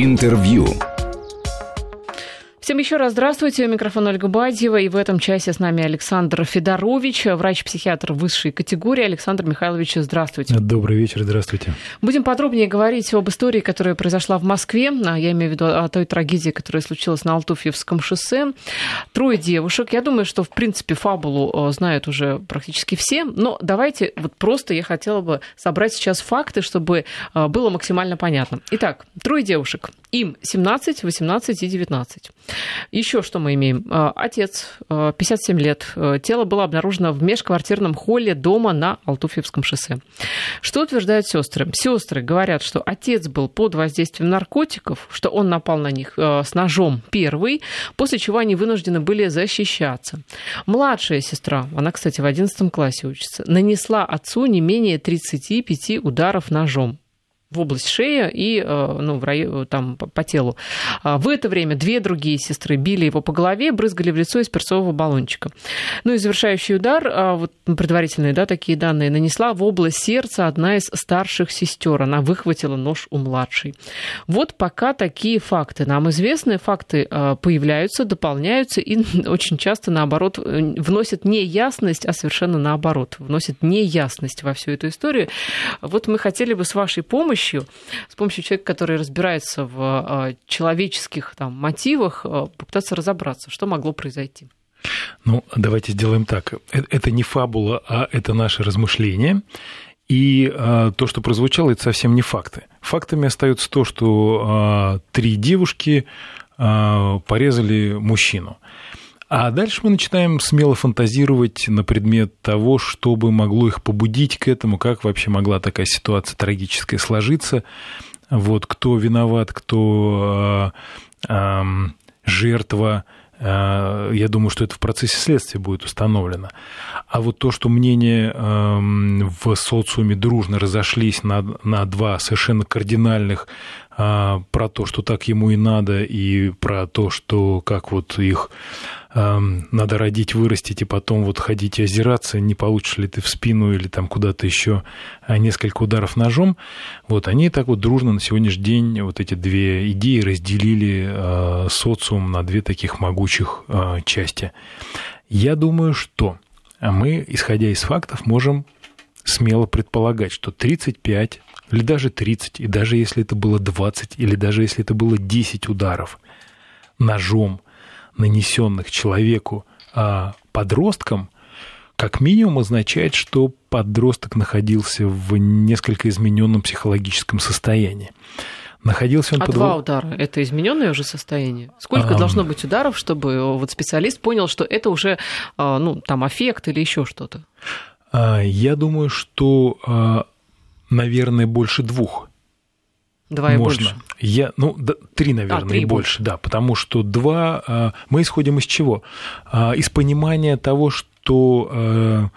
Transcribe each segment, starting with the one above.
Интервью. Всем еще раз здравствуйте. Микрофон Ольга Бадьева. И в этом часе с нами Александр Федорович, врач-психиатр высшей категории. Александр Михайлович, здравствуйте. Добрый вечер, здравствуйте. Будем подробнее говорить об истории, которая произошла в Москве. А, я имею в виду о той трагедии, которая случилась на Алтуфьевском шоссе. Трое девушек. Я думаю, что, в принципе, фабулу знают уже практически все. Но давайте вот просто я хотела бы собрать сейчас факты, чтобы было максимально понятно. Итак, трое девушек. Им 17, 18 и 19. Еще что мы имеем? А, отец, 57 а, лет. А, тело было обнаружено в межквартирном холле дома на Алтуфьевском шоссе. Что утверждают сестры? Сестры говорят, что отец был под воздействием наркотиков, что он напал на них с ножом первый, после чего они вынуждены были защищаться. Младшая сестра, она, кстати, в 11 классе учится, нанесла отцу не менее 35 ударов ножом в область шеи и э, ну, в районе, там, по телу. А в это время две другие сестры били его по голове, брызгали в лицо из перцового баллончика. Ну и завершающий удар, а, вот предварительные да, такие данные, нанесла в область сердца одна из старших сестер. Она выхватила нож у младшей. Вот пока такие факты. Нам известны, факты а, появляются, дополняются и очень часто, наоборот, вносят не ясность, а совершенно наоборот, вносят неясность во всю эту историю. Вот мы хотели бы с вашей помощью помощью, с помощью человека, который разбирается в а, человеческих там, мотивах, а, попытаться разобраться, что могло произойти. Ну, давайте сделаем так. Э, это не фабула, а это наше размышление. И а, то, что прозвучало, это совсем не факты. Фактами остается то, что три девушки порезали мужчину. А дальше мы начинаем смело фантазировать на предмет того, что бы могло их побудить к этому, как вообще могла такая ситуация трагическая сложиться. Вот кто виноват, кто э, э, жертва, э, я думаю, что это в процессе следствия будет установлено. А вот то, что мнения в социуме дружно разошлись на, на два совершенно кардинальных про то, что так ему и надо, и про то, что как вот их надо родить, вырастить и потом вот ходить и озираться, не получишь ли ты в спину или там куда-то еще а, несколько ударов ножом. Вот они так вот дружно на сегодняшний день вот эти две идеи разделили а, социум на две таких могучих а, части. Я думаю, что мы, исходя из фактов, можем смело предполагать, что 35 или даже 30, и даже если это было 20, или даже если это было 10 ударов ножом – нанесенных человеку а подросткам, как минимум означает, что подросток находился в несколько измененном психологическом состоянии. Находился он а под... два удара – это измененное уже состояние? Сколько а... должно быть ударов, чтобы вот специалист понял, что это уже а, ну, там, аффект или еще что-то? А, я думаю, что, а, наверное, больше двух. Два и Можно. больше. Я, ну, да, три, наверное, а, три и больше, больше, да, потому что два, а, мы исходим из чего? А, из понимания того, что а,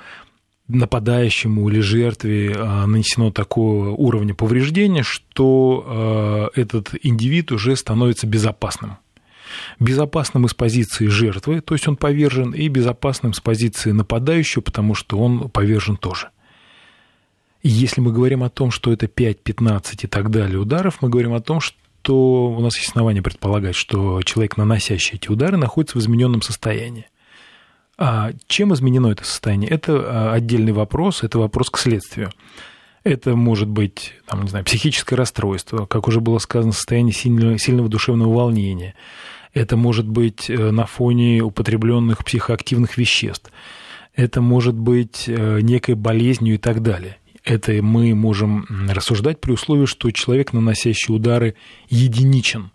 нападающему или жертве нанесено такого уровня повреждения, что этот индивид уже становится безопасным. Безопасным из позиции жертвы, то есть он повержен, и безопасным с позиции нападающего, потому что он повержен тоже. Если мы говорим о том, что это 5, 15 и так далее ударов, мы говорим о том, что у нас есть основания предполагать, что человек, наносящий эти удары, находится в измененном состоянии. А чем изменено это состояние? Это а, отдельный вопрос, это вопрос к следствию. Это может быть, там, не знаю, психическое расстройство, как уже было сказано, состояние сильного, сильного душевного волнения. Это может быть э, на фоне употребленных психоактивных веществ. Это может быть э, некой болезнью и так далее это мы можем рассуждать при условии, что человек, наносящий удары, единичен.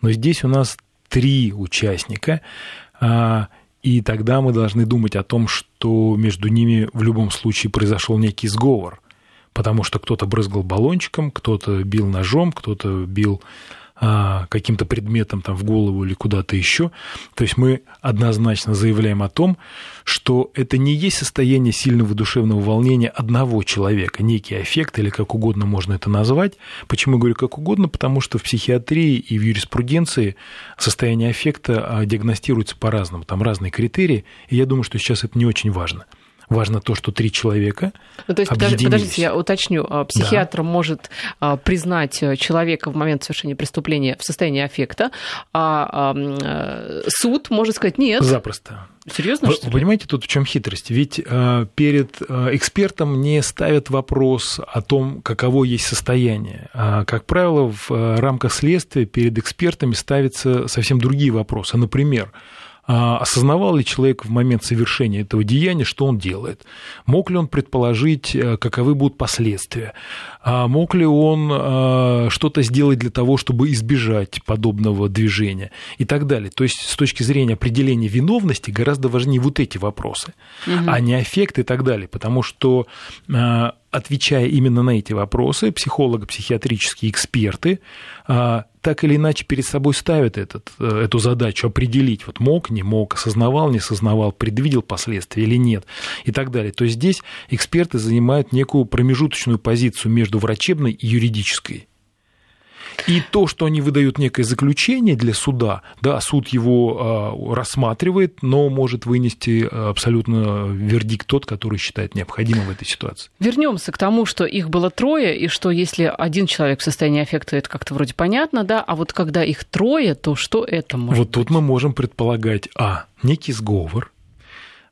Но здесь у нас три участника, а, и тогда мы должны думать о том, что между ними в любом случае произошел некий сговор, потому что кто-то брызгал баллончиком, кто-то бил ножом, кто-то бил каким-то предметом там в голову или куда-то еще. То есть мы однозначно заявляем о том, что это не есть состояние сильного душевного волнения одного человека, некий эффект или как угодно можно это назвать. Почему я говорю как угодно? Потому что в психиатрии и в юриспруденции состояние аффекта а, диагностируется по-разному, там разные критерии, и я думаю, что сейчас это не очень важно. Важно то, что три человека ну, то есть, подождите, я уточню. А, психиатр да. может а, признать э, человека в момент совершения преступления в состоянии аффекта, а э, суд может сказать нет. Запросто. Серьезно? Вы, вы понимаете, тут в чем хитрость? Ведь э, перед э, экспертом не ставят вопрос о том, каково есть состояние. А, как правило, в э, рамках следствия перед экспертами ставятся совсем другие вопросы. Например, осознавал ли человек в момент совершения этого деяния, что он делает? Мог ли он предположить, э, каковы будут последствия? А мог ли он э, что-то сделать для того, чтобы избежать подобного движения и так далее? То есть с точки зрения определения виновности гораздо важнее вот эти вопросы, угу. а не эффект и так далее, потому что э, отвечая именно на эти вопросы, психолого-психиатрические эксперты а, так или иначе перед собой ставят этот, э, эту задачу определить, вот мог, не мог, осознавал, не осознавал, предвидел последствия или нет и так далее. То есть здесь эксперты занимают некую промежуточную позицию между врачебной и юридической. И то, что они выдают некое заключение для суда, да, суд его а, рассматривает, но может вынести абсолютно вердикт тот, который считает необходимым в этой ситуации. Вернемся к тому, что их было трое, и что если один человек в состоянии аффекта, это как-то вроде понятно, да, а вот когда их трое, то что это может Вот быть? тут мы можем предполагать, а, некий сговор,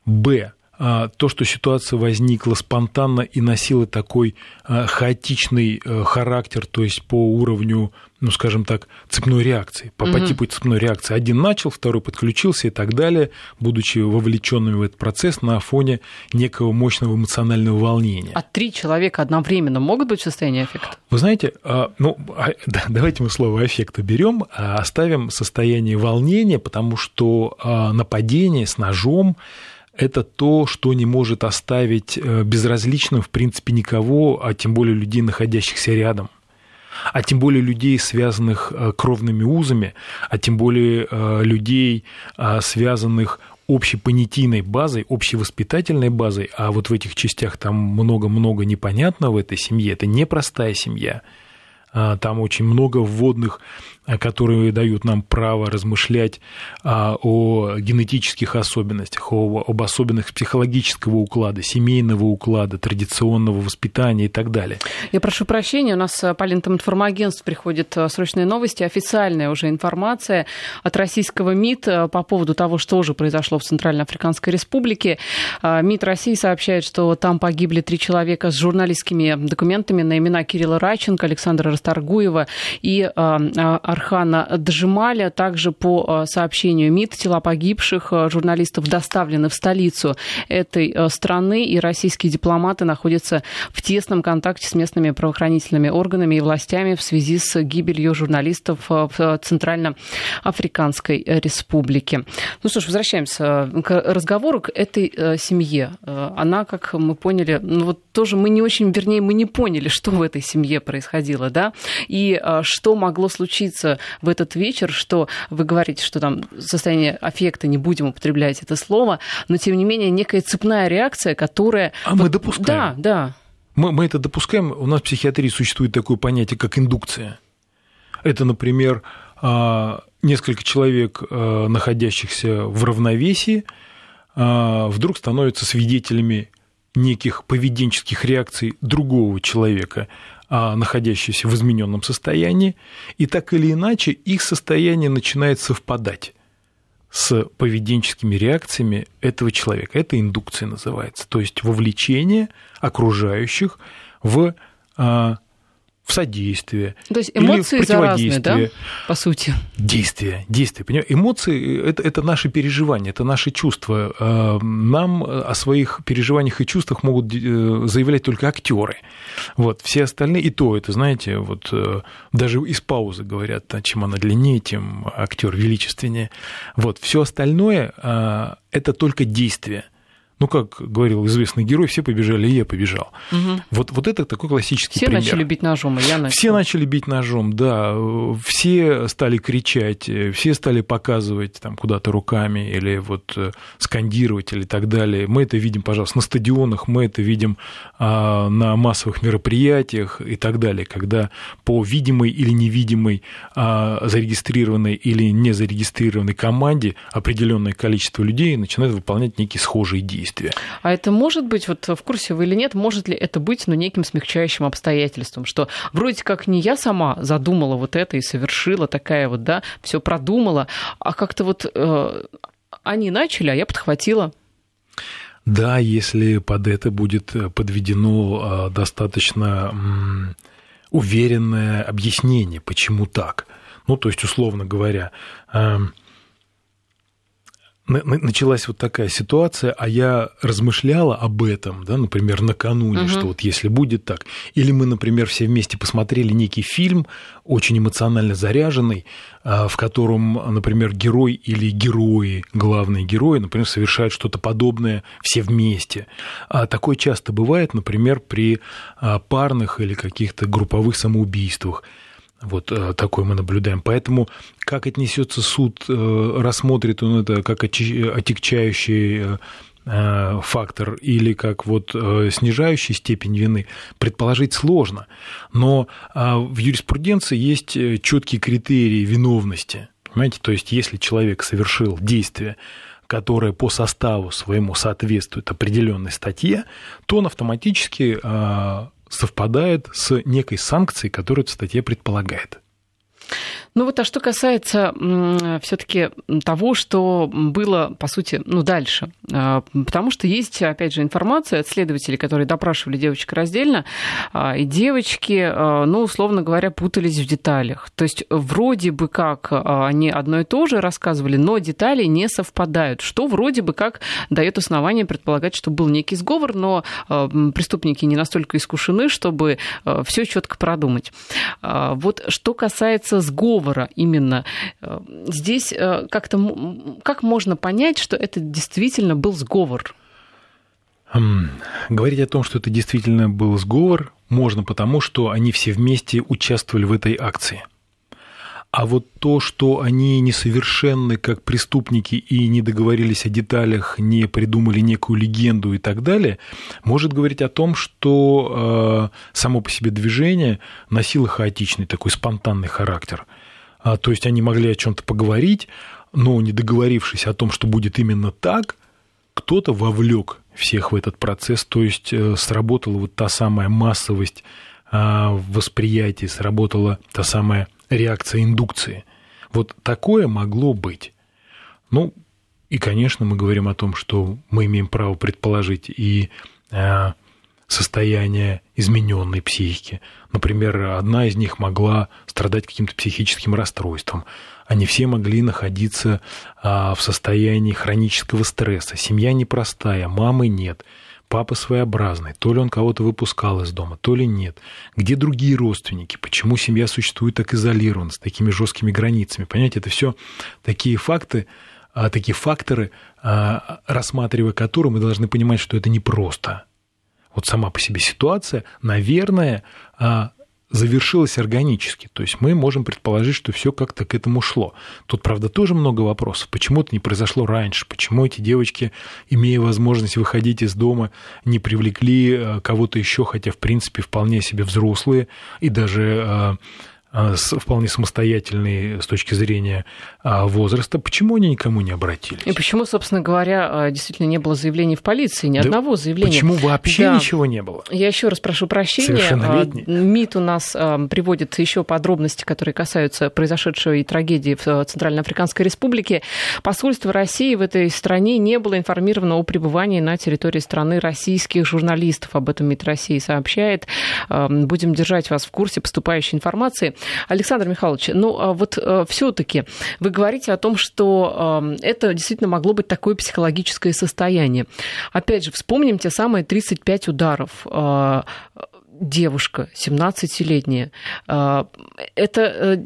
б, то, что ситуация возникла спонтанно и носила такой а, хаотичный э, характер, то есть по уровню, ну, скажем так, цепной реакции, по, угу. по типу цепной реакции. Один начал, второй подключился и так далее, будучи вовлеченными в этот процесс на фоне некого мощного эмоционального волнения. А три человека одновременно могут быть в состоянии аффекта? Вы знаете, а, ну, давайте мы слово аффекта берем, оставим состояние волнения, потому что нападение с ножом это то, что не может оставить э, безразличным, в принципе, никого, а тем более людей, находящихся рядом. А тем более людей, связанных э, кровными узами, а тем более э, людей, связанных общепонятийной базой, общевоспитательной базой, а вот в этих частях там много-много непонятного в этой семье, это непростая семья, там очень много вводных Э, которые дают нам право размышлять а, о генетических особенностях, об особенностях психологического уклада, семейного уклада, традиционного воспитания и так далее. Я прошу прощения, у нас э, по лентам информагентств приходят э, срочные новости, официальная уже информация от российского МИД по поводу того, что же произошло в Центральной Африканской Республике. МИД России сообщает, что там погибли три человека с журналистскими документами на имена Кирилла Раченко, Александра Расторгуева и Архана Джемаля. Также по э, сообщению МИД тела погибших э, журналистов доставлены в столицу этой э, страны, и российские дипломаты находятся в тесном контакте с местными правоохранительными органами и властями в связи с гибелью журналистов в Центральноафриканской республике. Ну что ж, возвращаемся к разговору, к этой семье. Она, как мы поняли, ну вот тоже мы не очень, вернее, мы не поняли, что в этой семье происходило, да, и что могло случиться в этот вечер, что вы говорите, что там состояние аффекта, не будем употреблять это слово, но тем не менее некая цепная реакция, которая... А вот... мы допускаем. Да, да. Мы, мы это допускаем. У нас в психиатрии существует такое понятие, как индукция. Это, например, а, несколько человек, а, находящихся в равновесии, а, вдруг становятся свидетелями неких поведенческих реакций другого человека, находящиеся в измененном состоянии, и так или иначе их состояние начинает совпадать с поведенческими реакциями этого человека. Это индукция называется, то есть вовлечение окружающих в а, в содействие. То есть эмоции или в противодействие. Разные, да, по сути? Действие, действие. Понимаете? Эмоции это, – это наши переживания, это наши чувства. Э, нам о своих переживаниях и чувствах могут э, заявлять только актеры. Вот. Все остальные, и то это, знаете, вот э, даже из паузы говорят, чем она длиннее, тем актер величественнее. Вот. Все остальное – это только действие – ну, как говорил известный герой, все побежали, и я побежал. Угу. Вот, вот это такой классический все пример. Все начали бить ножом, и я начал. Все начали бить ножом, да. Все стали кричать, все стали показывать там куда-то руками или вот э, скандировать или так далее. Мы это видим, пожалуйста, на стадионах, мы это видим а, на массовых мероприятиях и так далее, когда по видимой или невидимой а, зарегистрированной или не зарегистрированной команде определенное количество людей начинает выполнять некие схожие действия самоубийстве. А это может быть, вот в курсе вы или нет, может ли это быть ну, неким смягчающим обстоятельством, что вроде как не я сама задумала вот это и совершила такая вот, да, все продумала, а как-то вот э, они начали, а я подхватила. Да, если под это будет подведено э, достаточно уверенное объяснение, почему так. Ну, то есть, условно говоря, эм, началась вот такая ситуация, а я размышляла об этом, да, например, накануне, угу. что вот если будет так, или мы, например, все вместе посмотрели некий фильм, очень эмоционально заряженный, а, в котором, например, герой или герои, главные герои, например, совершают что-то подобное все вместе. А такое часто бывает, например, при а, парных или каких-то групповых самоубийствах. Вот э, такой мы наблюдаем. Поэтому как отнесется суд, э, рассмотрит он это как отягчающий э, фактор или как вот снижающий степень вины, предположить сложно. Но в юриспруденции есть четкие критерии виновности. Понимаете, то есть если человек совершил действие, которое по составу своему соответствует определенной статье, то он автоматически совпадает с некой санкцией, которую эта статья предполагает. Ну вот, а что касается все-таки того, что было, по сути, ну дальше, а, потому что есть, опять же, информация от следователей, которые допрашивали девочек раздельно, а, и девочки, а, ну, условно говоря, путались в деталях. То есть вроде бы как они одно и то же рассказывали, но детали не совпадают, что вроде бы как дает основание предполагать, что был некий сговор, но преступники не настолько искушены, чтобы все четко продумать. Вот что касается сговора, именно. Э, здесь э, как-то как можно понять, что это действительно был сговор? Говорить о том, что это действительно был сговор, можно потому, что они все вместе участвовали в этой акции – а вот то, что они несовершенны как преступники и не договорились о деталях, не придумали некую легенду и так далее, может говорить о том, что э, само по себе движение носило хаотичный, такой спонтанный характер. А, то есть они могли о чем-то поговорить, но не договорившись о том, что будет именно так, кто-то вовлек всех в этот процесс, то есть э, сработала вот та самая массовость а, восприятия, сработала та самая реакция индукции. Вот такое могло быть. Ну, и, конечно, мы говорим о том, что мы имеем право предположить и а, состояние измененной психики. Например, одна из них могла страдать каким-то психическим расстройством. Они все могли находиться а, в состоянии хронического стресса. Семья непростая, мамы нет папа своеобразный, то ли он кого-то выпускал из дома, то ли нет. Где другие родственники? Почему семья существует так изолированно, с такими жесткими границами? Понимаете, это все такие факты, а, такие факторы, а, рассматривая которые мы должны понимать, что это непросто. Вот сама по себе ситуация, наверное, а, завершилось органически. То есть мы можем предположить, что все как-то к этому шло. Тут, правда, тоже много вопросов. Почему это не произошло раньше? Почему эти девочки, имея возможность выходить из дома, не привлекли э, кого-то еще, хотя, в принципе, вполне себе взрослые и даже э, вполне самостоятельные с точки зрения а, возраста, почему они никому не обратились? И почему, собственно говоря, а, действительно не было заявлений в полиции, ни да одного заявления? Почему вообще да. ничего не было? Я еще раз прошу прощения. МИД у нас приводит еще подробности, которые касаются произошедшей трагедии в Центральноафриканской Республике. Посольство России в этой стране не было информировано о пребывании на территории страны российских журналистов. Об этом МИД России сообщает. Будем держать вас в курсе поступающей информации. Александр Михайлович, ну а вот э, все-таки вы говорите о том, что э, это действительно могло быть такое психологическое состояние. Опять же, вспомним те самые 35 ударов э, девушка, 17-летняя, это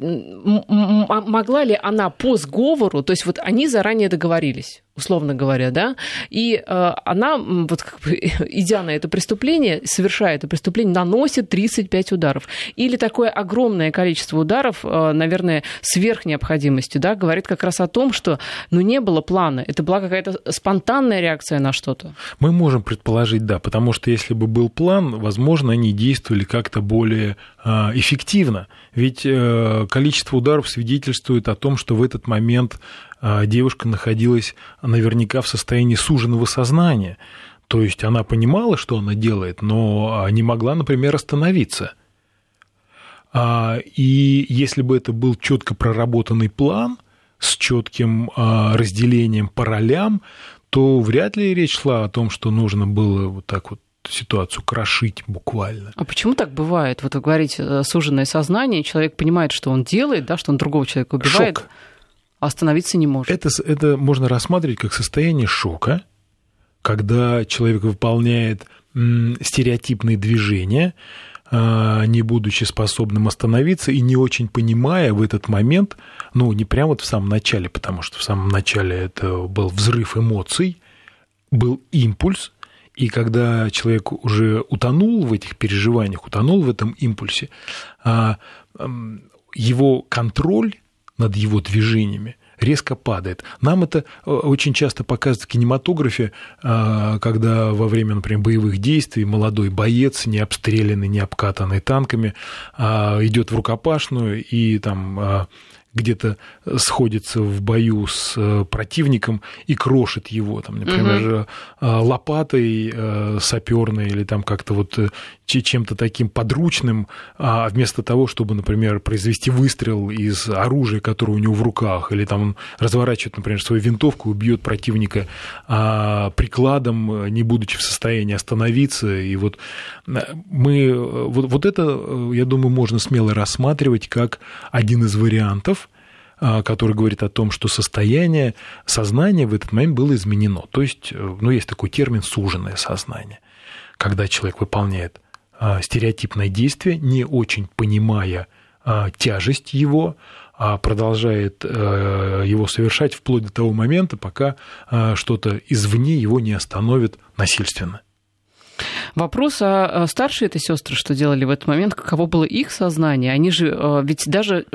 могла ли она по сговору, то есть вот они заранее договорились, условно говоря, да, и э, она, вот как бы, идя на это преступление, совершая это преступление, наносит 35 ударов. Или такое огромное количество ударов, э, наверное, сверх необходимости, да, говорит как раз о том, что, ну, не было плана, это была какая-то спонтанная реакция на что-то. Мы можем предположить, да, потому что если бы был план, возможно, они действовали как-то более э, эффективно. Ведь количество ударов свидетельствует о том, что в этот момент девушка находилась наверняка в состоянии суженного сознания. То есть она понимала, что она делает, но не могла, например, остановиться. А, и если бы это был четко проработанный план с четким а, разделением по ролям, то вряд ли речь шла о том, что нужно было вот так вот ситуацию крошить буквально. А почему так бывает? Вот вы говорите, э, суженное сознание, человек понимает, что он делает, да, что он другого человека убивает. Шок остановиться не может. Это, это можно рассматривать как состояние шока, когда человек выполняет стереотипные движения, а, не будучи способным остановиться и не очень понимая в этот момент, ну, не прямо вот в самом начале, потому что в самом начале это был взрыв эмоций, был импульс, и когда человек уже утонул в этих переживаниях, утонул в этом импульсе, а, его контроль над его движениями резко падает. Нам это э, очень часто показывают в кинематографе, а, когда во время, например, боевых действий молодой боец, не обстрелянный, не обкатанный танками, а, идет в рукопашную и там а, где-то сходится в бою с э, противником и крошит его, там, например, угу. лопатой э, саперной или там как-то вот чем-то таким подручным, а вместо того, чтобы, например, произвести выстрел из оружия, которое у него в руках, или там он разворачивает, например, свою винтовку, убьет противника а прикладом, не будучи в состоянии остановиться. И вот мы вот, вот это, я думаю, можно смело рассматривать как один из вариантов а, который говорит о том, что состояние сознания в этот момент было изменено. То есть, э, ну, есть такой термин «суженное сознание», когда человек выполняет стереотипное действие, не очень понимая а, тяжесть его, а продолжает э, его совершать вплоть до того момента, пока что-то извне его не остановит насильственно. Вопрос, а старшие это сестры, что делали в этот момент, каково было их сознание? Они же, э, ведь даже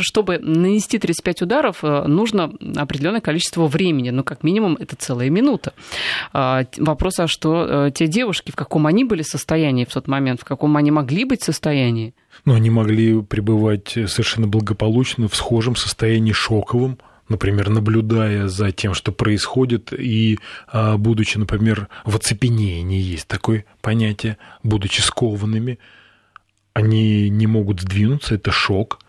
чтобы нанести 35 ударов, э, нужно определенное количество времени, ну, как минимум, это целая минута. А, вопрос, а что э, те девушки, в каком они были состоянии в тот момент, в каком они могли быть состоянии? Ну, они могли пребывать совершенно благополучно в схожем состоянии шоковом, например, наблюдая за тем, что происходит, и а, будучи, например, в оцепенении, есть такое понятие, будучи скованными, они не могут сдвинуться, это шок.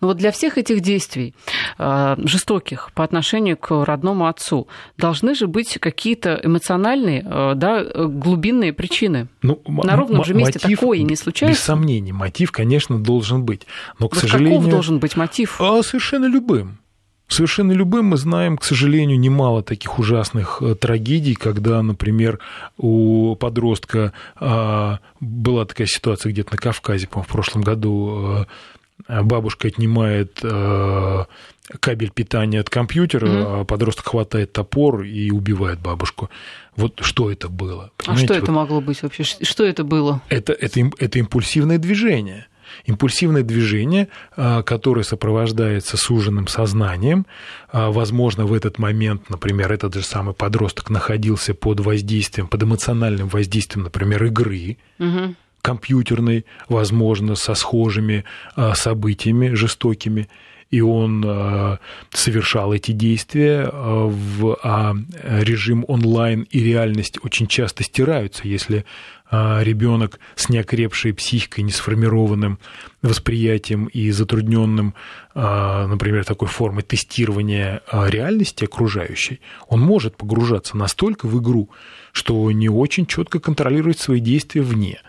Но вот для всех этих действий а, жестоких по отношению к родному отцу должны же быть какие-то эмоциональные, а, да, глубинные причины. Ну, На ровном же месте мотив, такое не случается. Без сомнений, мотив, конечно, должен быть. Но, к вот сожалению... Каков должен быть мотив? Совершенно любым. Совершенно любым мы знаем, к сожалению, немало таких ужасных э, трагедий, когда, например, у подростка а, была такая ситуация где-то на Кавказе, по в прошлом году э, бабушка отнимает э, кабель питания от компьютера, mm-hmm. а подросток хватает топор и убивает бабушку. Вот что это было? А что это вот, могло быть вообще? Что это было? Это, это, это импульсивное движение. Импульсивное движение, а, которое сопровождается суженным сознанием, а, возможно, в этот момент, например, этот же самый подросток находился под воздействием, под эмоциональным воздействием, например, игры, угу. компьютерной, возможно, со схожими а, событиями жестокими, и он совершал эти действия, в, а режим онлайн и реальность очень часто стираются, если а, ребенок с неокрепшей психикой, несформированным восприятием и затрудненным, например, такой формой тестирования реальности окружающей, он может погружаться настолько в игру, что не очень четко контролирует свои действия вне.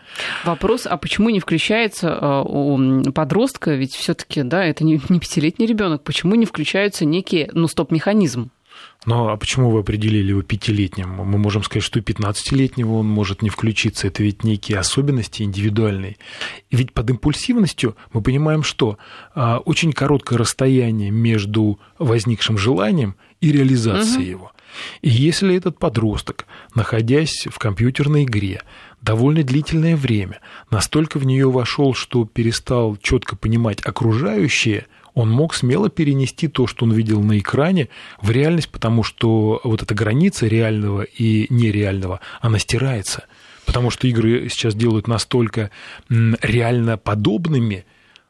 Вопрос, а почему не включается у подростка, ведь все-таки, да, это не пятилетний ребенок, почему не включается некий, ну, стоп-механизм? Но а почему вы определили его пятилетним? Мы можем сказать, что и 15-летнего он может не включиться. Это ведь некие особенности индивидуальные. И ведь под импульсивностью мы понимаем, что а, очень короткое расстояние между возникшим желанием и реализацией угу. его. И если этот подросток, находясь в компьютерной игре, довольно длительное время, настолько в нее вошел, что перестал четко понимать окружающее – он мог смело перенести то, что он видел на экране, в реальность, потому что вот эта граница реального и нереального, она стирается. Потому что игры сейчас делают настолько реально подобными,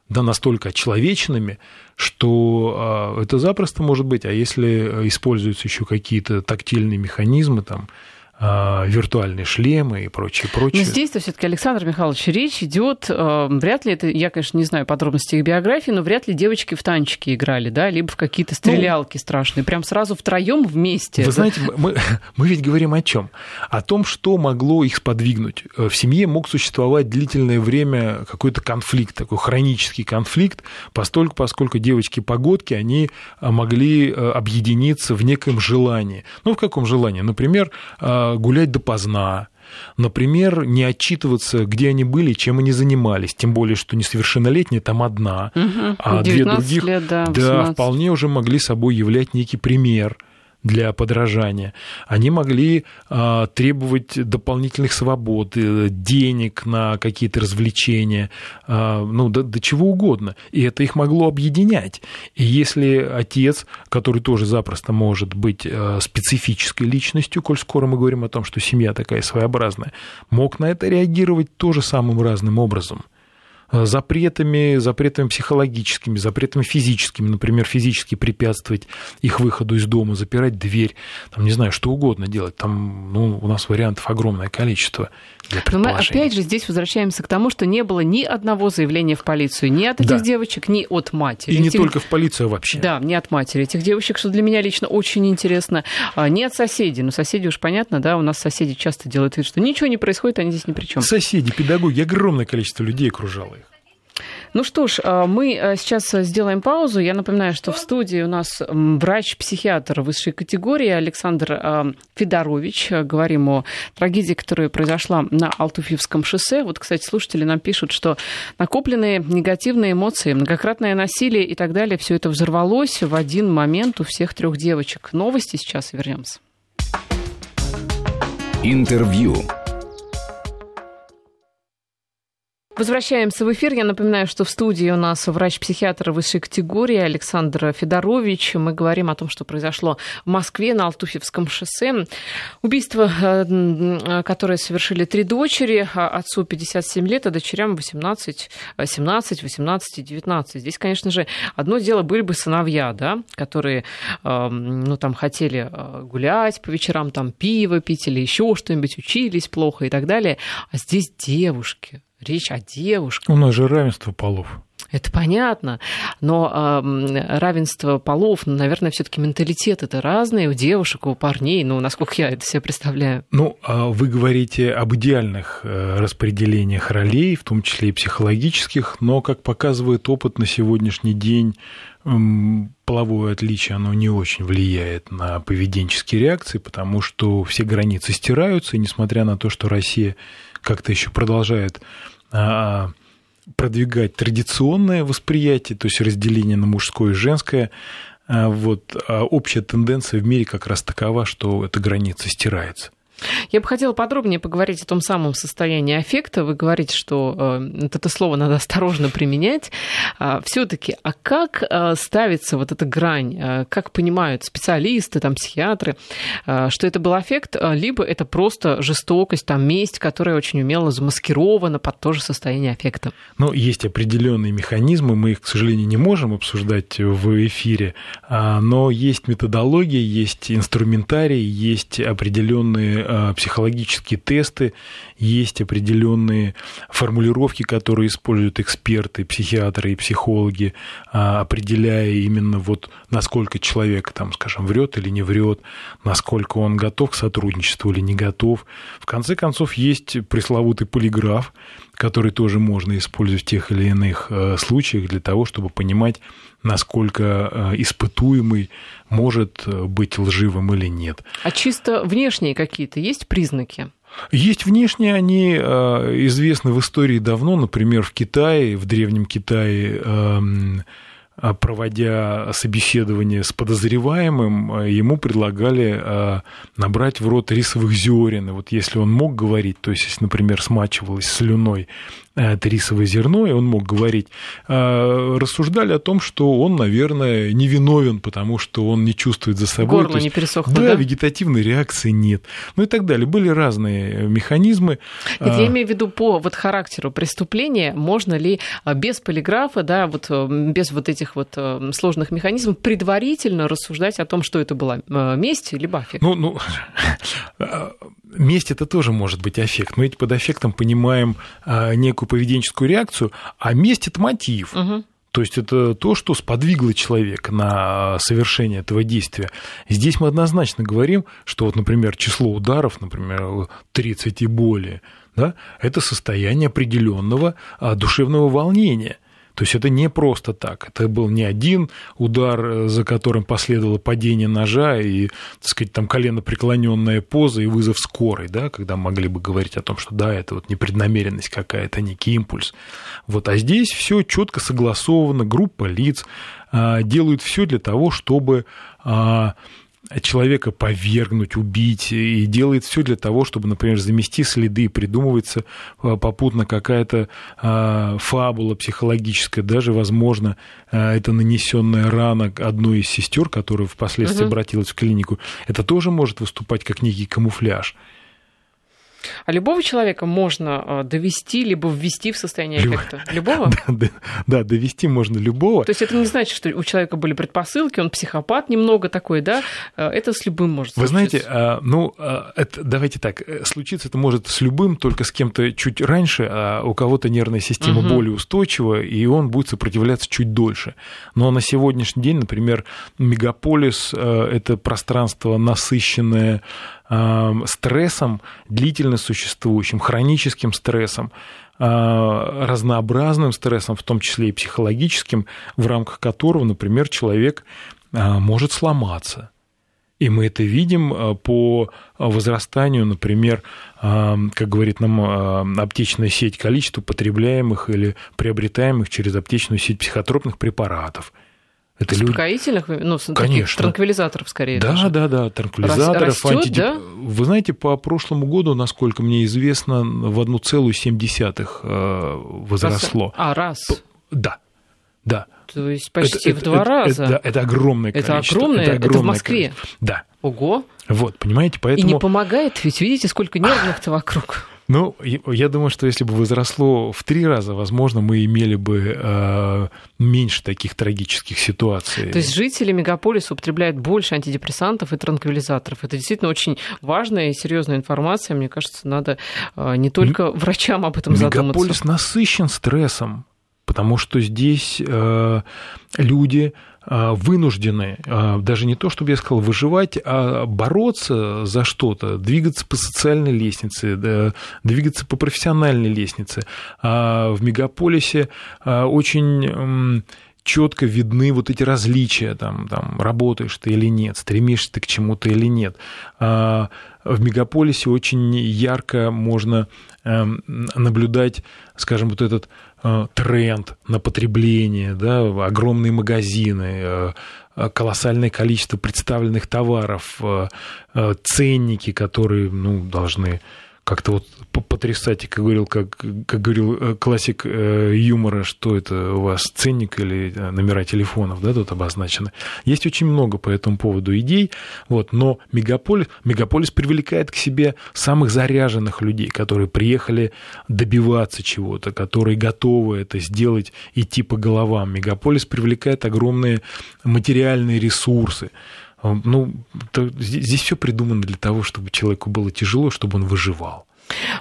да, настолько очеловеченными, что э, это запросто может быть. А если используются еще какие-то тактильные механизмы, там, а, виртуальные шлемы и прочее, прочее. Но здесь-то все-таки, Александр Михайлович, речь идет, э, вряд ли это, я, конечно, не знаю подробностей их биографии, но вряд ли девочки в танчики играли, да, либо в какие-то ну, стрелялки ну, страшные, прям сразу втроем вместе. Вы знаете, мы, мы ведь говорим о чем? О том, что могло их сподвигнуть. В семье мог существовать длительное время какой-то конфликт, такой хронический конфликт, постольку, поскольку девочки-погодки, они э, могли э, объединиться в неком желании. Ну, в каком желании? Например, гулять допоздна, Например, не отчитываться, где они были, чем они занимались. Тем более, что несовершеннолетняя там одна, угу, а две других лет, да, да, вполне уже могли собой являть некий пример для подражания. Они могли а, требовать дополнительных свобод, э, денег на какие-то развлечения, а, ну, до, до чего угодно. И это их могло объединять. И если отец, который тоже запросто может быть а, специфической личностью, коль скоро мы говорим о том, что семья такая своеобразная, мог на это реагировать тоже самым разным образом – Э, запретами, запретами психологическими, запретами физическими, например, физически препятствовать их выходу из дома, запирать дверь, там, не знаю, что угодно делать. Там ну, у нас вариантов огромное количество. Но мы опять же здесь возвращаемся к тому, что не было ни одного заявления в полицию ни от этих да. девочек, ни от матери. И не этих... только в полицию вообще. Да, не от матери этих девочек, что для меня лично очень интересно. А, не от соседей. Ну, соседи уж понятно, да, у нас соседи часто делают вид, что ничего не происходит, они здесь ни при чем. Соседи, педагоги, огромное количество людей окружало. Ну что ж, а, мы а, сейчас сделаем паузу. Я напоминаю, что в студии у нас врач-психиатр высшей категории Александр а, Федорович. Говорим о трагедии, которая произошла на Алтуфьевском шоссе. Вот, кстати, слушатели нам пишут, что накопленные негативные эмоции, многократное насилие и так далее, все это взорвалось в один момент у всех трех девочек. Новости сейчас вернемся. Интервью. Возвращаемся в эфир. Я напоминаю, что в студии у нас врач-психиатр высшей категории Александр Федорович. Мы говорим о том, что произошло в Москве на Алтуфьевском шоссе. Убийство, э, которое совершили три дочери, а отцу 57 лет, а дочерям 18, 17, 18 и 19. Здесь, конечно же, одно дело были бы сыновья, да, которые э, ну, там, хотели э, гулять по вечерам, там, пиво пить или еще что-нибудь, учились плохо и так далее. А здесь девушки, речь о девушках. У нас же равенство полов. Это понятно, но э, равенство полов, ну, наверное, все-таки менталитет это разные у девушек, у парней, ну, насколько я это себе представляю. Ну, а вы говорите об идеальных э, распределениях ролей, в том числе и психологических, но, как показывает опыт на сегодняшний день, половое отличие, оно не очень влияет на поведенческие реакции, потому что все границы стираются, и несмотря на то, что Россия как-то еще продолжает а, продвигать традиционное восприятие, то есть разделение на мужское и женское, а, вот, а общая тенденция в мире как раз такова, что эта граница стирается. Я бы хотела подробнее поговорить о том самом состоянии аффекта. Вы говорите, что э, это слово надо осторожно применять. А, Все-таки, а как э, ставится вот эта грань? Э, как понимают специалисты, там, психиатры, что это был аффект, либо это просто жестокость, там, месть, которая очень умело замаскирована под то же состояние аффекта? Ну, есть определенные механизмы, мы их, к сожалению, не можем обсуждать в эфире, а, но есть методология, есть инструментарий, есть определенные Э, психологические тесты, есть определенные формулировки, которые используют эксперты, психиатры и психологи, а, определяя именно вот насколько человек, там, скажем, врет или не врет, насколько он готов к сотрудничеству или не готов. В конце концов, есть пресловутый полиграф, который тоже можно использовать в тех или иных э, случаях для того, чтобы понимать, насколько э, испытуемый может э, быть лживым или нет. А чисто внешние какие-то есть признаки? Есть внешние, они известны в истории давно, например, в Китае, в Древнем Китае эм, проводя собеседование с подозреваемым, а, ему предлагали а, набрать в рот рисовых зерен. И вот если он мог говорить, то есть, если, например, смачивалась слюной это рисовое зерно, и он мог говорить, а, рассуждали о том, что он, наверное, невиновен, потому что он не чувствует за собой. Горло есть, не пересохло, да? Да, вегетативной реакции нет. Ну и так далее. Были разные механизмы. Нет, я а, имею в виду по вот характеру преступления, можно ли без полиграфа, да, вот без вот этих вот сложных механизмов предварительно рассуждать о том, что это была месть либо аффект? Ну, ну месть это тоже может быть аффект. Мы ведь под аффектом понимаем а, некую поведенческую реакцию, а месть это мотив. Угу. То есть это то, что сподвигло человека на совершение этого действия. Здесь мы однозначно говорим, что вот, например, число ударов, например, 30 и более, да, это состояние определенного а, душевного волнения – то есть это не просто так. Это был не один удар, э, за которым последовало падение ножа и, так сказать, там колено преклоненная поза и вызов скорой, да, когда могли бы говорить о том, что да, это вот непреднамеренность какая-то, некий импульс. Вот, а здесь все четко согласовано, группа лиц а, делают все для того, чтобы а, человека повергнуть, убить, и делает все для того, чтобы, например, замести следы, придумывается а, попутно какая-то а, фабула психологическая, даже, возможно, а, это нанесенная рана одной из сестер, которая впоследствии угу. обратилась в клинику, это тоже может выступать как некий камуфляж. А любого человека можно а, довести, либо ввести в состояние эффекта? Любого? Да, да, да, довести можно любого. То есть это не значит, что у человека были предпосылки, он психопат немного такой, да? А, это с любым может случиться. Вы знаете, а, ну, это, давайте так, э, случиться это может с любым, только с кем-то чуть раньше, а у кого-то нервная система угу. более устойчива, и он будет сопротивляться чуть дольше. Но на сегодняшний день, например, мегаполис – это пространство насыщенное стрессом, длительно существующим, хроническим стрессом, а, разнообразным стрессом, в том числе и психологическим, в рамках которого, например, человек а, может сломаться. И мы это видим а, по возрастанию, например, как говорит нам аптечная сеть, количества потребляемых или приобретаемых через аптечную сеть психотропных препаратов – это Успокоительных, люди... ну, Конечно. транквилизаторов скорее. Да, даже. да, да, транквилизаторов. Растет, антидеп... да? Вы знаете, по прошлому году, насколько мне известно, в 1,7 э, возросло. А, раз? Да, да. То есть почти это, в два это, раза. Это, это, это огромное количество. Это огромное? Это, огромное это в Москве? Количество. Да. Ого. Вот, понимаете, поэтому... И не помогает, ведь видите, сколько нервных-то вокруг. Ну, я думаю, что если бы возросло в три раза, возможно, мы имели бы э, меньше таких трагических ситуаций. То есть жители мегаполиса употребляют больше антидепрессантов и транквилизаторов. Это действительно очень важная и серьезная информация. Мне кажется, надо э, не только врачам об этом Мегаполис задуматься. Мегаполис насыщен стрессом, потому что здесь э, люди вынуждены а, даже не то, чтобы я сказал, выживать, а бороться за что-то, двигаться по социальной лестнице, двигаться по профессиональной лестнице. А в мегаполисе очень четко видны вот эти различия, там, там, работаешь ты или нет, стремишься ты к чему-то или нет. В мегаполисе очень ярко можно эм, наблюдать, скажем, вот этот Э, тренд на потребление, да, огромные магазины, э, колоссальное количество представленных товаров, э, ценники, которые ну, должны как-то вот потрясать, как говорил, как, как говорил э, классик э, юмора, что это у вас ценник или э, номера телефонов, да, тут обозначены. Есть очень много по этому поводу идей, вот, но мегаполис, мегаполис привлекает к себе самых заряженных людей, которые приехали добиваться чего-то, которые готовы это сделать, идти по головам. Мегаполис привлекает огромные материальные ресурсы, ну, то, здесь, все придумано для того, чтобы человеку было тяжело, чтобы он выживал.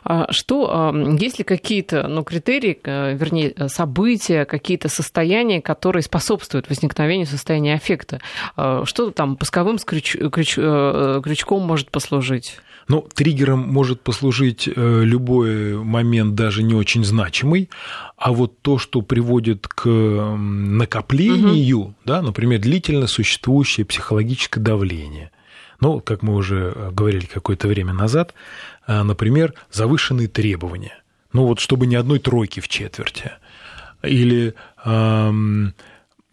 А что, а, есть ли какие-то ну, критерии, вернее, события, какие-то состояния, которые способствуют возникновению состояния аффекта? А, что там пусковым крюч, крюч, э, крючком может послужить? Ну, триггером может послужить э, любой момент, даже не очень значимый, а вот то, что приводит к накоплению, угу. да, например, длительно существующее психологическое давление. Ну, как мы уже э, говорили какое-то время назад, э, например, завышенные требования. Ну, вот чтобы ни одной тройки в четверти. Или эм,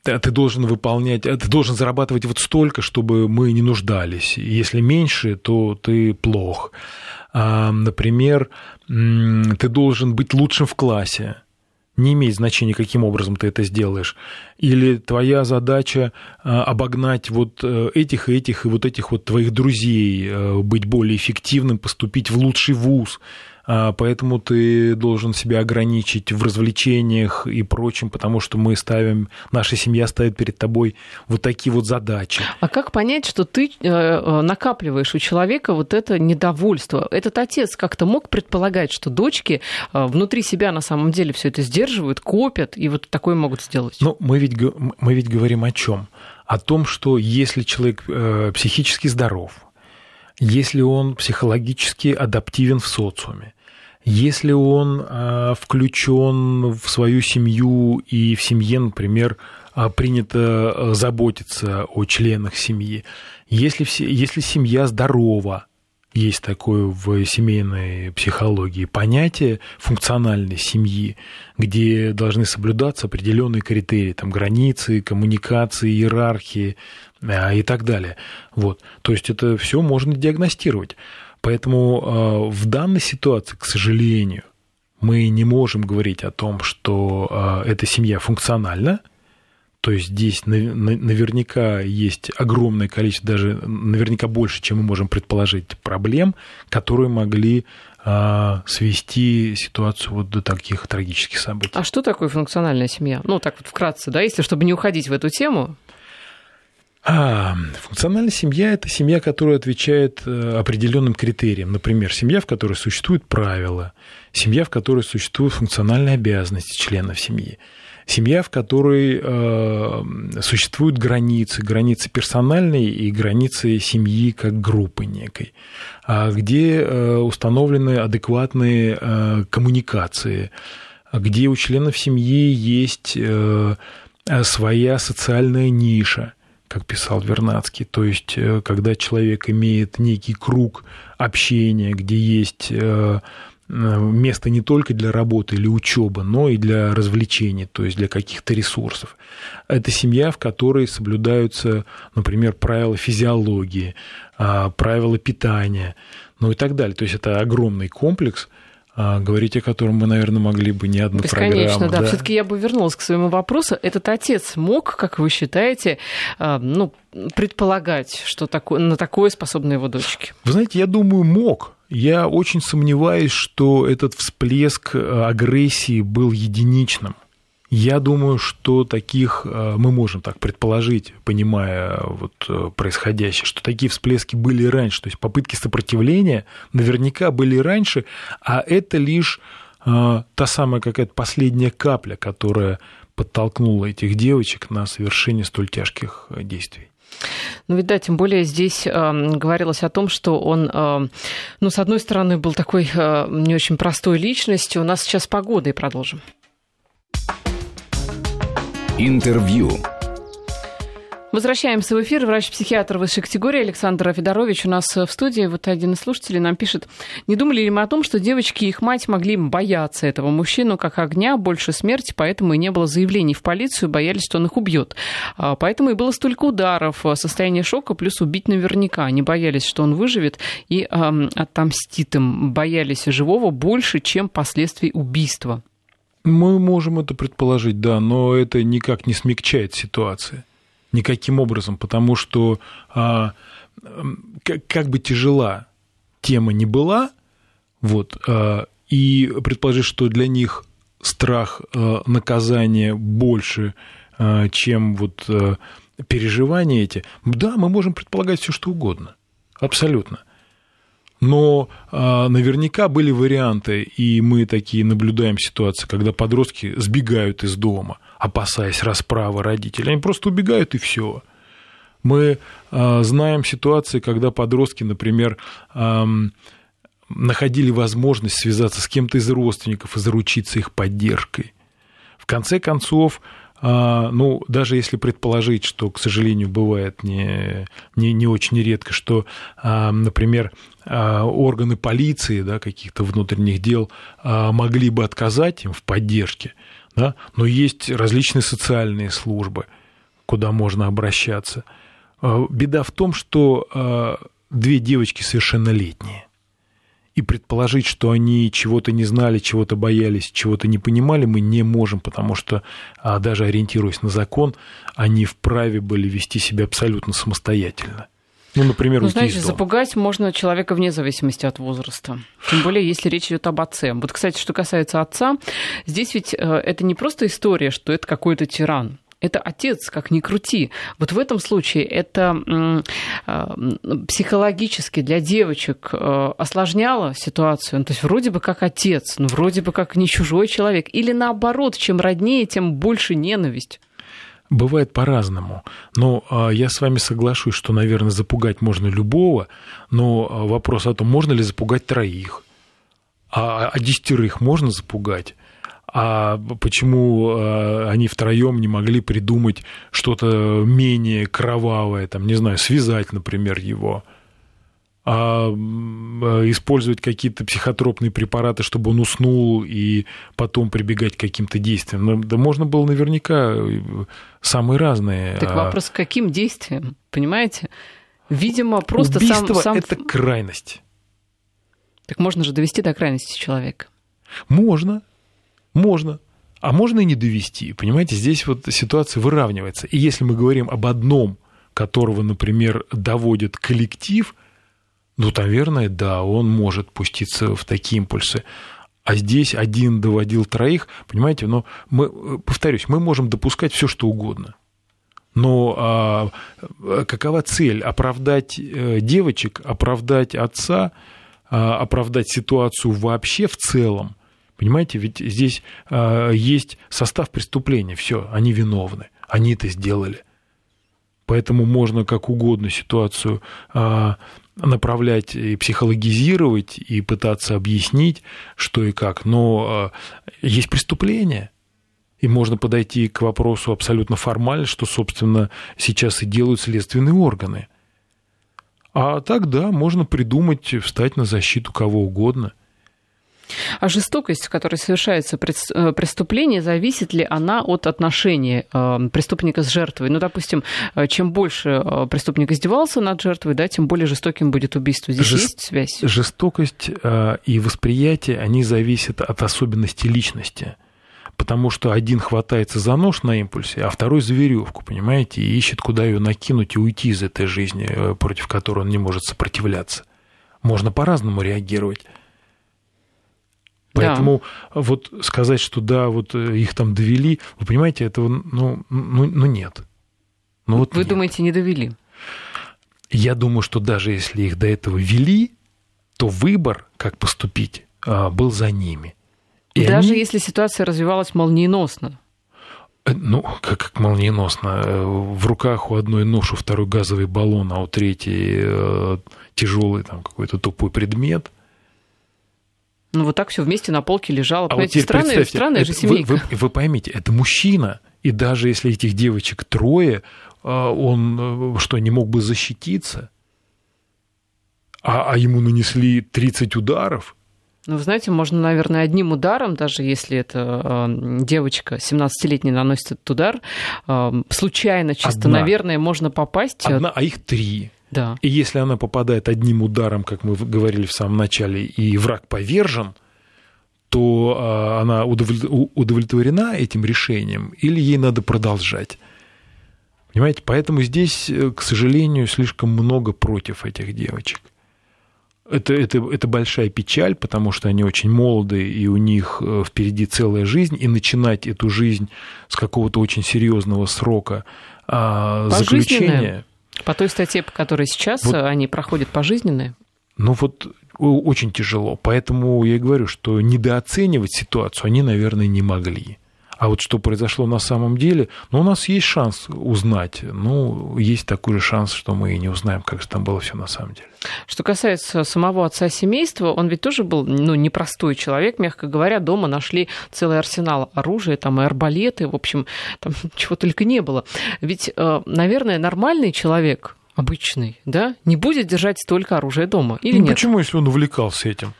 ты должен выполнять, ты должен зарабатывать вот столько, чтобы мы не нуждались. Если меньше, то ты плох. например, ты должен быть лучшим в классе, не имеет значения, каким образом ты это сделаешь. Или твоя задача а, обогнать вот э, этих и этих и вот этих вот твоих друзей, э, быть более эффективным, поступить в лучший вуз. А, поэтому ты должен себя ограничить в развлечениях и прочем, потому что мы ставим, наша семья ставит перед тобой вот такие вот задачи. А как понять, что ты э, накапливаешь у человека вот это недовольство? Этот отец как-то мог предполагать, что дочки э, внутри себя на самом деле все это сдерживают, копят и вот такое могут сделать? Ну, мы ведь, мы ведь говорим о чем? О том, что если человек э, психически здоров, если он психологически адаптивен в социуме, если он а, включен в свою семью и в семье, например, а, принято а, заботиться о членах семьи, если, все, если семья здорова, есть такое в семейной психологии понятие функциональной семьи, где должны соблюдаться определенные критерии, там границы, коммуникации, иерархии и так далее. Вот. То есть это все можно диагностировать. Поэтому в данной ситуации, к сожалению, мы не можем говорить о том, что эта семья функциональна, то есть здесь наверняка есть огромное количество, даже наверняка больше, чем мы можем предположить, проблем, которые могли а, свести ситуацию вот до таких трагических событий. А что такое функциональная семья? Ну, так вот вкратце, да, если чтобы не уходить в эту тему. А, функциональная семья – это семья, которая отвечает э, определенным критериям. Например, семья, в которой существуют правила, семья, в которой существуют функциональные обязанности членов семьи семья, в которой э, существуют границы, границы персональные и границы семьи как группы некой, а где э, установлены адекватные э, коммуникации, где у членов семьи есть э, своя социальная ниша, как писал Вернадский, то есть э, когда человек имеет некий круг общения, где есть э, Э, место не только для работы или учебы, но и для развлечений, то есть для каких-то ресурсов. Это семья, в которой соблюдаются, например, правила физиологии, а, правила питания, ну и так далее. То есть это огромный комплекс, говорить о котором мы, наверное, могли бы не одну Бесконечно, программу. да. да. Все-таки я бы вернулась к своему вопросу. Этот отец мог, как вы считаете, а, ну, предполагать, что такое, на такое способны его дочки? Вы знаете, я думаю, мог. Я очень сомневаюсь, что этот всплеск э, агрессии был единичным. Я думаю, что таких э, мы можем так предположить, понимая вот э, происходящее, что такие всплески были раньше. То есть попытки сопротивления наверняка были раньше, а это лишь та самая какая-то последняя капля, которая подтолкнула этих девочек на совершение столь тяжких действий. Ну, да, тем более здесь э, говорилось о том, что он, э, ну, с одной стороны, был такой э, не очень простой личностью. У нас сейчас погода, и продолжим. Интервью. Возвращаемся в эфир. Врач-психиатр высшей категории Александр Федорович у нас в студии. Вот один из слушателей нам пишет, не думали ли мы о том, что девочки и их мать могли бояться этого мужчину как огня, больше смерти, поэтому и не было заявлений в полицию, боялись, что он их убьет. А, поэтому и было столько ударов, состояние шока, плюс убить наверняка. Они боялись, что он выживет и эм, отомстит им. Боялись живого больше, чем последствий убийства. Мы можем это предположить, да, но это никак не смягчает ситуацию никаким образом, потому что а, как, как бы тяжела тема не была, вот, а, и предположить, что для них страх а, наказания больше, а, чем вот а, переживания эти, да, мы можем предполагать все что угодно, абсолютно. Но а, наверняка были варианты, и мы такие наблюдаем ситуации, когда подростки сбегают из дома, опасаясь расправы родителей. Они просто убегают и все. Мы а, знаем ситуации, когда подростки, например, а, находили возможность связаться с кем-то из родственников и заручиться их поддержкой. В конце концов, ну, даже если предположить, что, к сожалению, бывает не, не, не очень редко, что, а, например, а, органы полиции, да, каких-то внутренних дел могли бы отказать им в поддержке, да, но есть различные социальные службы, куда можно обращаться. Беда в том, что две девочки совершеннолетние, И предположить, что они чего-то не знали, чего-то боялись, чего-то не понимали, мы не можем, потому что, а, даже ориентируясь на закон, они вправе были вести себя абсолютно самостоятельно. Ну, например, ну, знаете, запугать можно человека вне зависимости от возраста. Тем более, если речь идет об отце. Вот, кстати, что касается отца, здесь ведь э, это не просто история, что это какой-то тиран это отец, как ни крути. Вот в этом случае это а, психологически для девочек э, осложняло ситуацию. Ну, то есть вроде бы как отец, но вроде бы как не чужой человек. Или наоборот, чем роднее, тем больше ненависть. Бывает по-разному. Но а, я с вами соглашусь, что, наверное, запугать можно любого, но а, вопрос о том, можно ли запугать троих, а, а десятерых можно запугать а почему э, они втроем не могли придумать что-то менее кровавое, там, не знаю, связать, например, его, а использовать какие-то психотропные препараты, чтобы он уснул, и потом прибегать к каким-то действиям. Ну, да можно было наверняка э, самые разные. Так а вопрос, к каким действиям, понимаете? Видимо, просто Убийство сам... сам... это крайность. Так можно же довести до крайности человека. Можно, можно. А можно и не довести. Понимаете, здесь вот ситуация выравнивается. И если мы говорим об одном, которого, например, доводит коллектив, ну, наверное, да, он может пуститься в такие импульсы. А здесь один доводил троих, понимаете, но мы, повторюсь, мы можем допускать все, что угодно. Но а, какова цель? Оправдать э, девочек, оправдать отца, а, оправдать ситуацию вообще в целом – Понимаете, ведь здесь э, есть состав преступления, все, они виновны, они это сделали. Поэтому можно как угодно ситуацию э, направлять и психологизировать, и пытаться объяснить, что и как. Но э, есть преступление, и можно подойти к вопросу абсолютно формально, что, собственно, сейчас и делают следственные органы. А тогда можно придумать, встать на защиту кого угодно – а жестокость, в которой совершается э, преступление, зависит ли она от отношения э, преступника с жертвой? Ну, допустим, э, чем больше преступник издевался над жертвой, да, тем более жестоким будет убийство. Здесь Жест... есть связь? Жестокость и восприятие, они зависят от особенностей личности потому что один хватается за нож на импульсе, а второй за веревку, понимаете, и ищет, куда ее накинуть и уйти из этой жизни, против которой он не может сопротивляться. Можно по-разному реагировать. Поэтому да. вот сказать, что да, вот э, их там довели, вы понимаете, этого, ну, ну, ну нет. Ну, вот вы нет. думаете, не довели? Я думаю, что даже если их до этого вели, то выбор, как поступить, а, был за ними. И даже они... если ситуация развивалась молниеносно. Э, ну, как, как молниеносно. Э, в руках у одной нож, у второй газовый баллон, а у третьей тяжелый там какой-то тупой предмет – ну, вот так все вместе на полке лежало. А вот странная, странная же семейка. Вы, вы, вы поймите, это мужчина, и даже если этих девочек трое, а, он э, что, не мог бы защититься? А, а ему нанесли 30 ударов? Ну, вы знаете, можно, наверное, одним ударом, даже если это э, девочка 17-летняя наносит этот удар, э, случайно, чисто, Одна. наверное, можно попасть. Одна, а их три. Да. И если она попадает одним ударом, как мы говорили в самом начале, и враг повержен, то а, она удовлетворена этим решением или ей надо продолжать. Понимаете, поэтому здесь, э, к сожалению, слишком много против этих девочек. Это, это, это большая печаль, потому что они очень молоды, и у них э, впереди целая жизнь, и начинать эту жизнь с какого-то очень серьезного срока а, заключения по той статье, по которой сейчас вот, они проходят пожизненные? Ну вот очень тяжело. Поэтому я и говорю, что недооценивать ситуацию они, наверное, не могли. А вот что произошло на самом деле, ну, у нас есть шанс узнать. Ну, есть такой же шанс, что мы и не узнаем, как же там было все на самом деле. Что касается самого отца семейства, он ведь тоже был ну, непростой человек, мягко говоря. Дома нашли целый арсенал оружия, там и арбалеты, в общем, там чего только не было. Ведь, э, наверное, нормальный человек, обычный, да, не будет держать столько оружия дома, или ну, нет? Почему, если он увлекался этим?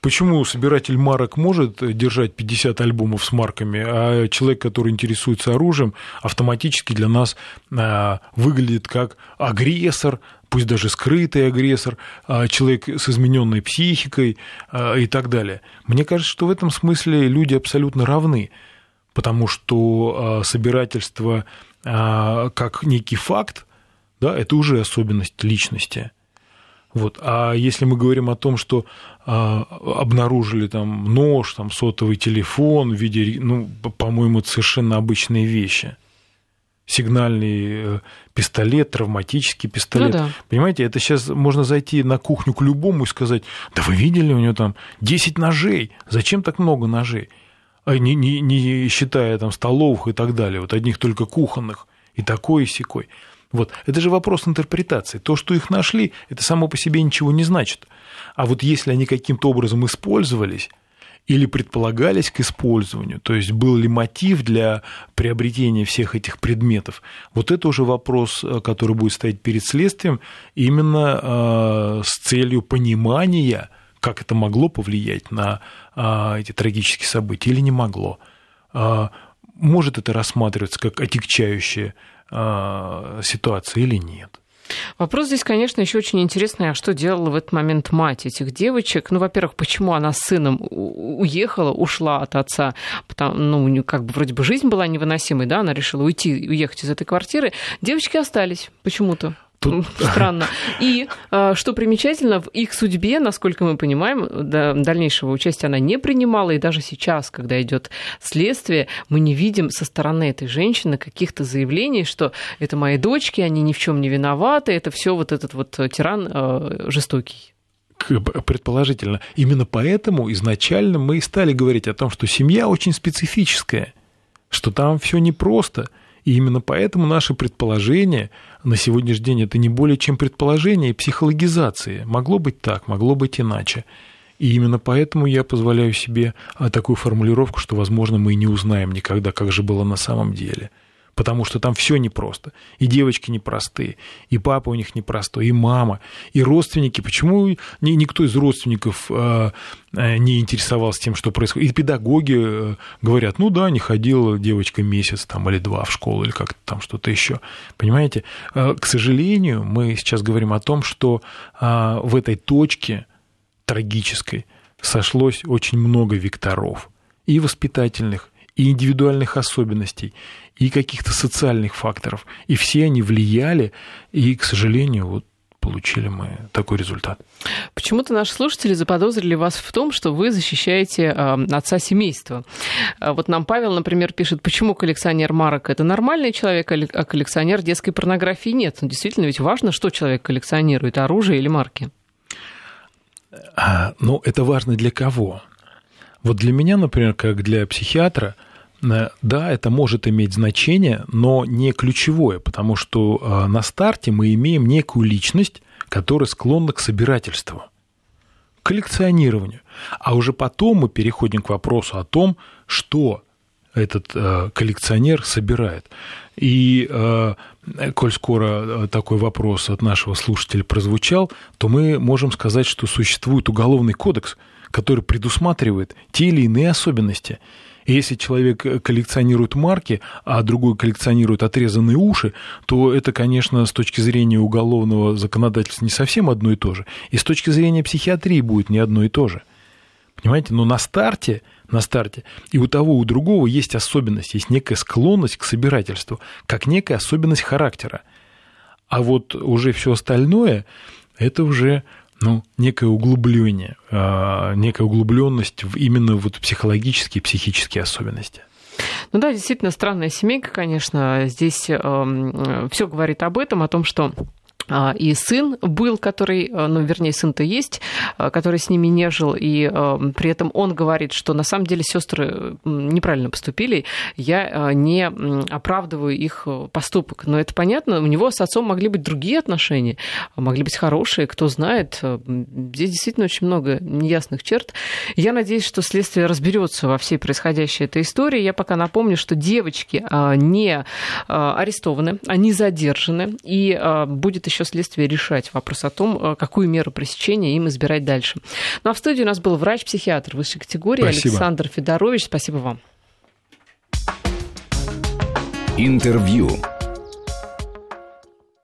Почему собиратель марок может держать 50 альбомов с марками, а человек, который интересуется оружием, автоматически для нас а, выглядит как агрессор, пусть даже скрытый агрессор, а, человек с измененной психикой и так далее. Мне кажется, что в этом смысле люди абсолютно равны, потому что собирательство как некий факт, да, это уже особенность личности. Вот. А если мы говорим о том, что а, обнаружили там нож, там сотовый телефон в виде, ну, по-моему, это совершенно обычные вещи. Сигнальный э, пистолет, травматический пистолет. Ну, да. Понимаете, это сейчас можно зайти на кухню к любому и сказать, да вы видели, у него там 10 ножей, зачем так много ножей? А не, не, не считая там столовых и так далее, вот одних только кухонных, и такой, и сякой. Вот. Это же вопрос интерпретации. То, что их нашли, это само по себе ничего не значит. А вот если они каким-то образом использовались, или предполагались к использованию, то есть был ли мотив для приобретения всех этих предметов. Вот это уже вопрос, э, который будет стоять перед следствием именно э, с целью понимания, как это могло повлиять на э, эти трагические события или не могло. Может это рассматриваться как отягчающее ситуации или нет. Вопрос здесь, конечно, еще очень интересный, а что делала в этот момент мать этих девочек? Ну, во-первых, почему она с сыном уехала, ушла от отца? Потому, ну, как бы вроде бы жизнь была невыносимой, да, она решила уйти, уехать из этой квартиры. Девочки остались почему-то. Тут... Странно. И а, что примечательно, в их судьбе, насколько мы понимаем, дальнейшего участия она не принимала, и даже сейчас, когда идет следствие, мы не видим со стороны этой женщины каких-то заявлений, что это мои дочки, они ни в чем не виноваты, это все вот этот вот тиран а, жестокий предположительно. Именно поэтому изначально мы и стали говорить о том, что семья очень специфическая, что там все непросто. И именно поэтому наше предположение на сегодняшний день это не более чем предположение и психологизация. Могло быть так, могло быть иначе. И именно поэтому я позволяю себе а, такую формулировку, что, возможно, мы и не узнаем никогда, как же было на самом деле – потому что там все непросто. И девочки непростые, и папа у них непростой, и мама, и родственники. Почему ни, никто из родственников э, э, не интересовался тем, что происходит? И педагоги э, говорят, ну да, не ходила девочка месяц там, или два в школу, или как-то там что-то еще. Понимаете? К сожалению, мы сейчас говорим о том, что в этой точке трагической сошлось очень много векторов и воспитательных, и индивидуальных особенностей, и каких-то социальных факторов. И все они влияли, и, к сожалению, вот получили мы такой результат. Почему-то наши слушатели заподозрили вас в том, что вы защищаете э, отца семейства. А вот нам Павел, например, пишет, почему коллекционер марок это нормальный человек, а коллекционер детской порнографии нет. Ну, действительно, ведь важно, что человек коллекционирует, оружие или марки. А, ну, это важно для кого? Вот для меня, например, как для психиатра, Э, да, это может иметь значение, но не ключевое, потому что э, на старте мы имеем некую личность, которая склонна к собирательству, к коллекционированию. А уже потом мы переходим к вопросу о том, что этот э, коллекционер собирает. И коль скоро такой вопрос от нашего слушателя прозвучал, то мы можем сказать, что существует уголовный кодекс, который предусматривает те или иные особенности – если человек э, коллекционирует марки, а другой коллекционирует отрезанные уши, то это, конечно, с точки зрения уголовного законодательства не совсем одно и то же. И с точки зрения психиатрии будет не одно и то же. Понимаете? Но на старте, на старте и у того, и у другого есть особенность, есть некая склонность к собирательству, как некая особенность характера. А вот уже все остальное, это уже ну, некое углубление, а, некая углубленность в именно вот психологические, психические особенности. Ну да, действительно странная семейка, конечно. Здесь э, все говорит об этом, о том, что и сын был, который, э, ну, вернее, сын-то есть, э, который с ними не жил, и э, при этом он говорит, что на самом деле сестры неправильно поступили, я не оправдываю их поступок. Но это понятно, у него с отцом могли быть другие отношения, могли быть хорошие, кто знает. Здесь действительно очень много неясных черт. Я надеюсь, что следствие разберется во всей происходящей этой истории. Я пока напомню, что девочки не арестованы, они задержаны, и будет еще еще следствие решать вопрос о том, э, какую меру пресечения им избирать дальше. Ну а в студии у нас был врач-психиатр высшей категории Спасибо. Александр Федорович. Спасибо вам. Интервью.